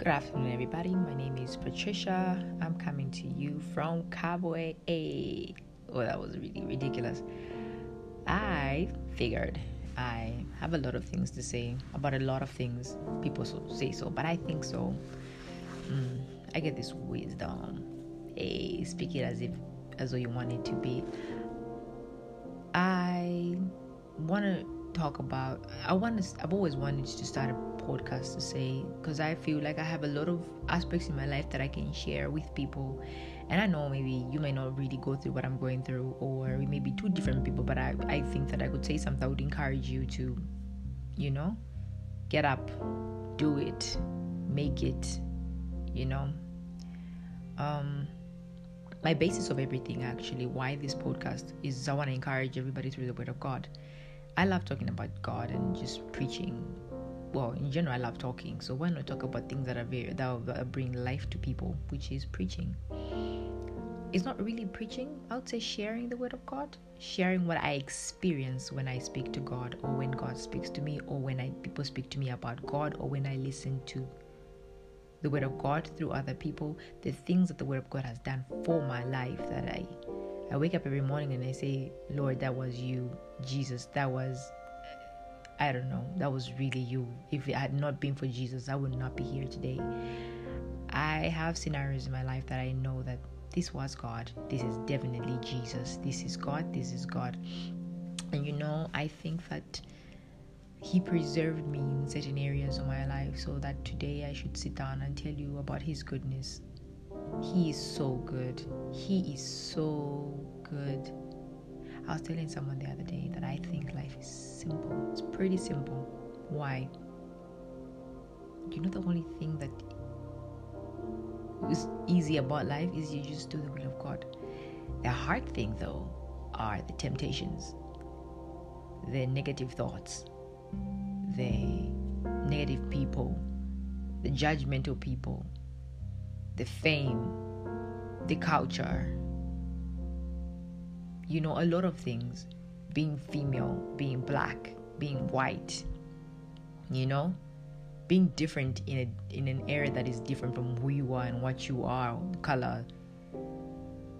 Good afternoon, everybody. My name is Patricia. I'm coming to you from Cowboy A. Oh, that was really ridiculous. I figured I have a lot of things to say about a lot of things. People so, say so, but I think so. Mm, I get this wisdom. Hey, speak it as if as though you want it to be. I want to talk about. I want to. I've always wanted to start a podcast to say because I feel like I have a lot of aspects in my life that I can share with people. And I know maybe you may not really go through what I'm going through, or we may be two different people, but I, I think that I could say something that would encourage you to, you know, get up, do it, make it, you know. Um, my basis of everything, actually, why this podcast is I want to encourage everybody through the Word of God. I love talking about God and just preaching. Well in general i love talking. So why not talk about things that are very that bring life to people which is preaching. It's not really preaching. I would say sharing the word of god. Sharing what i experience when i speak to god or when god speaks to me or when I, people speak to me about god or when i listen to the word of god through other people. The things that the word of god has done for my life that i i wake up every morning and i say lord that was you jesus that was I don't know, that was really you. If it had not been for Jesus, I would not be here today. I have scenarios in my life that I know that this was God. This is definitely Jesus. This is God. This is God. And you know, I think that He preserved me in certain areas of my life so that today I should sit down and tell you about His goodness. He is so good. He is so good. I was telling someone the other day that I think life is simple. It's pretty simple. Why? You know, the only thing that is easy about life is you just do the will of God. The hard thing, though, are the temptations, the negative thoughts, the negative people, the judgmental people, the fame, the culture, you know, a lot of things being female, being black, being white, you know, being different in a in an area that is different from who you are and what you are, color,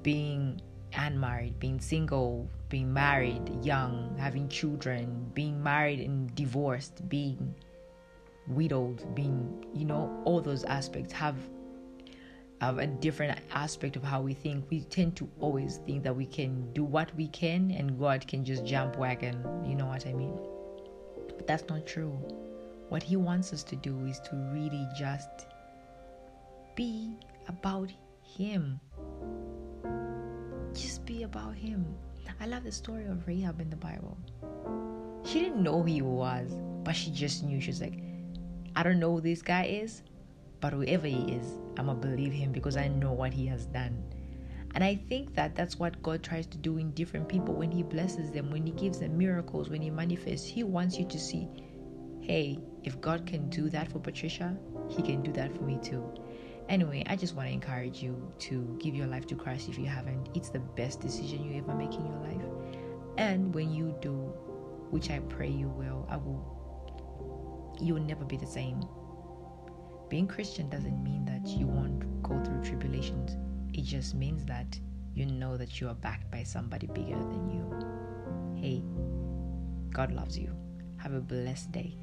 being unmarried, being single, being married, young, having children, being married and divorced, being widowed, being, you know, all those aspects have of a different aspect of how we think. We tend to always think that we can do what we can and God can just jump wagon. You know what I mean? But that's not true. What He wants us to do is to really just be about Him. Just be about Him. I love the story of Rahab in the Bible. She didn't know who he was, but she just knew. She was like, I don't know who this guy is, but whoever he is, I'm going to believe him because I know what he has done. And I think that that's what God tries to do in different people when He blesses them, when He gives them miracles, when He manifests. He wants you to see, hey, if God can do that for Patricia, He can do that for me too. Anyway, I just want to encourage you to give your life to Christ if you haven't. It's the best decision you ever make in your life. And when you do, which I pray you will, I will, you will never be the same. Being Christian doesn't mean that you won't go through tribulations. It just means that you know that you are backed by somebody bigger than you. Hey, God loves you. Have a blessed day.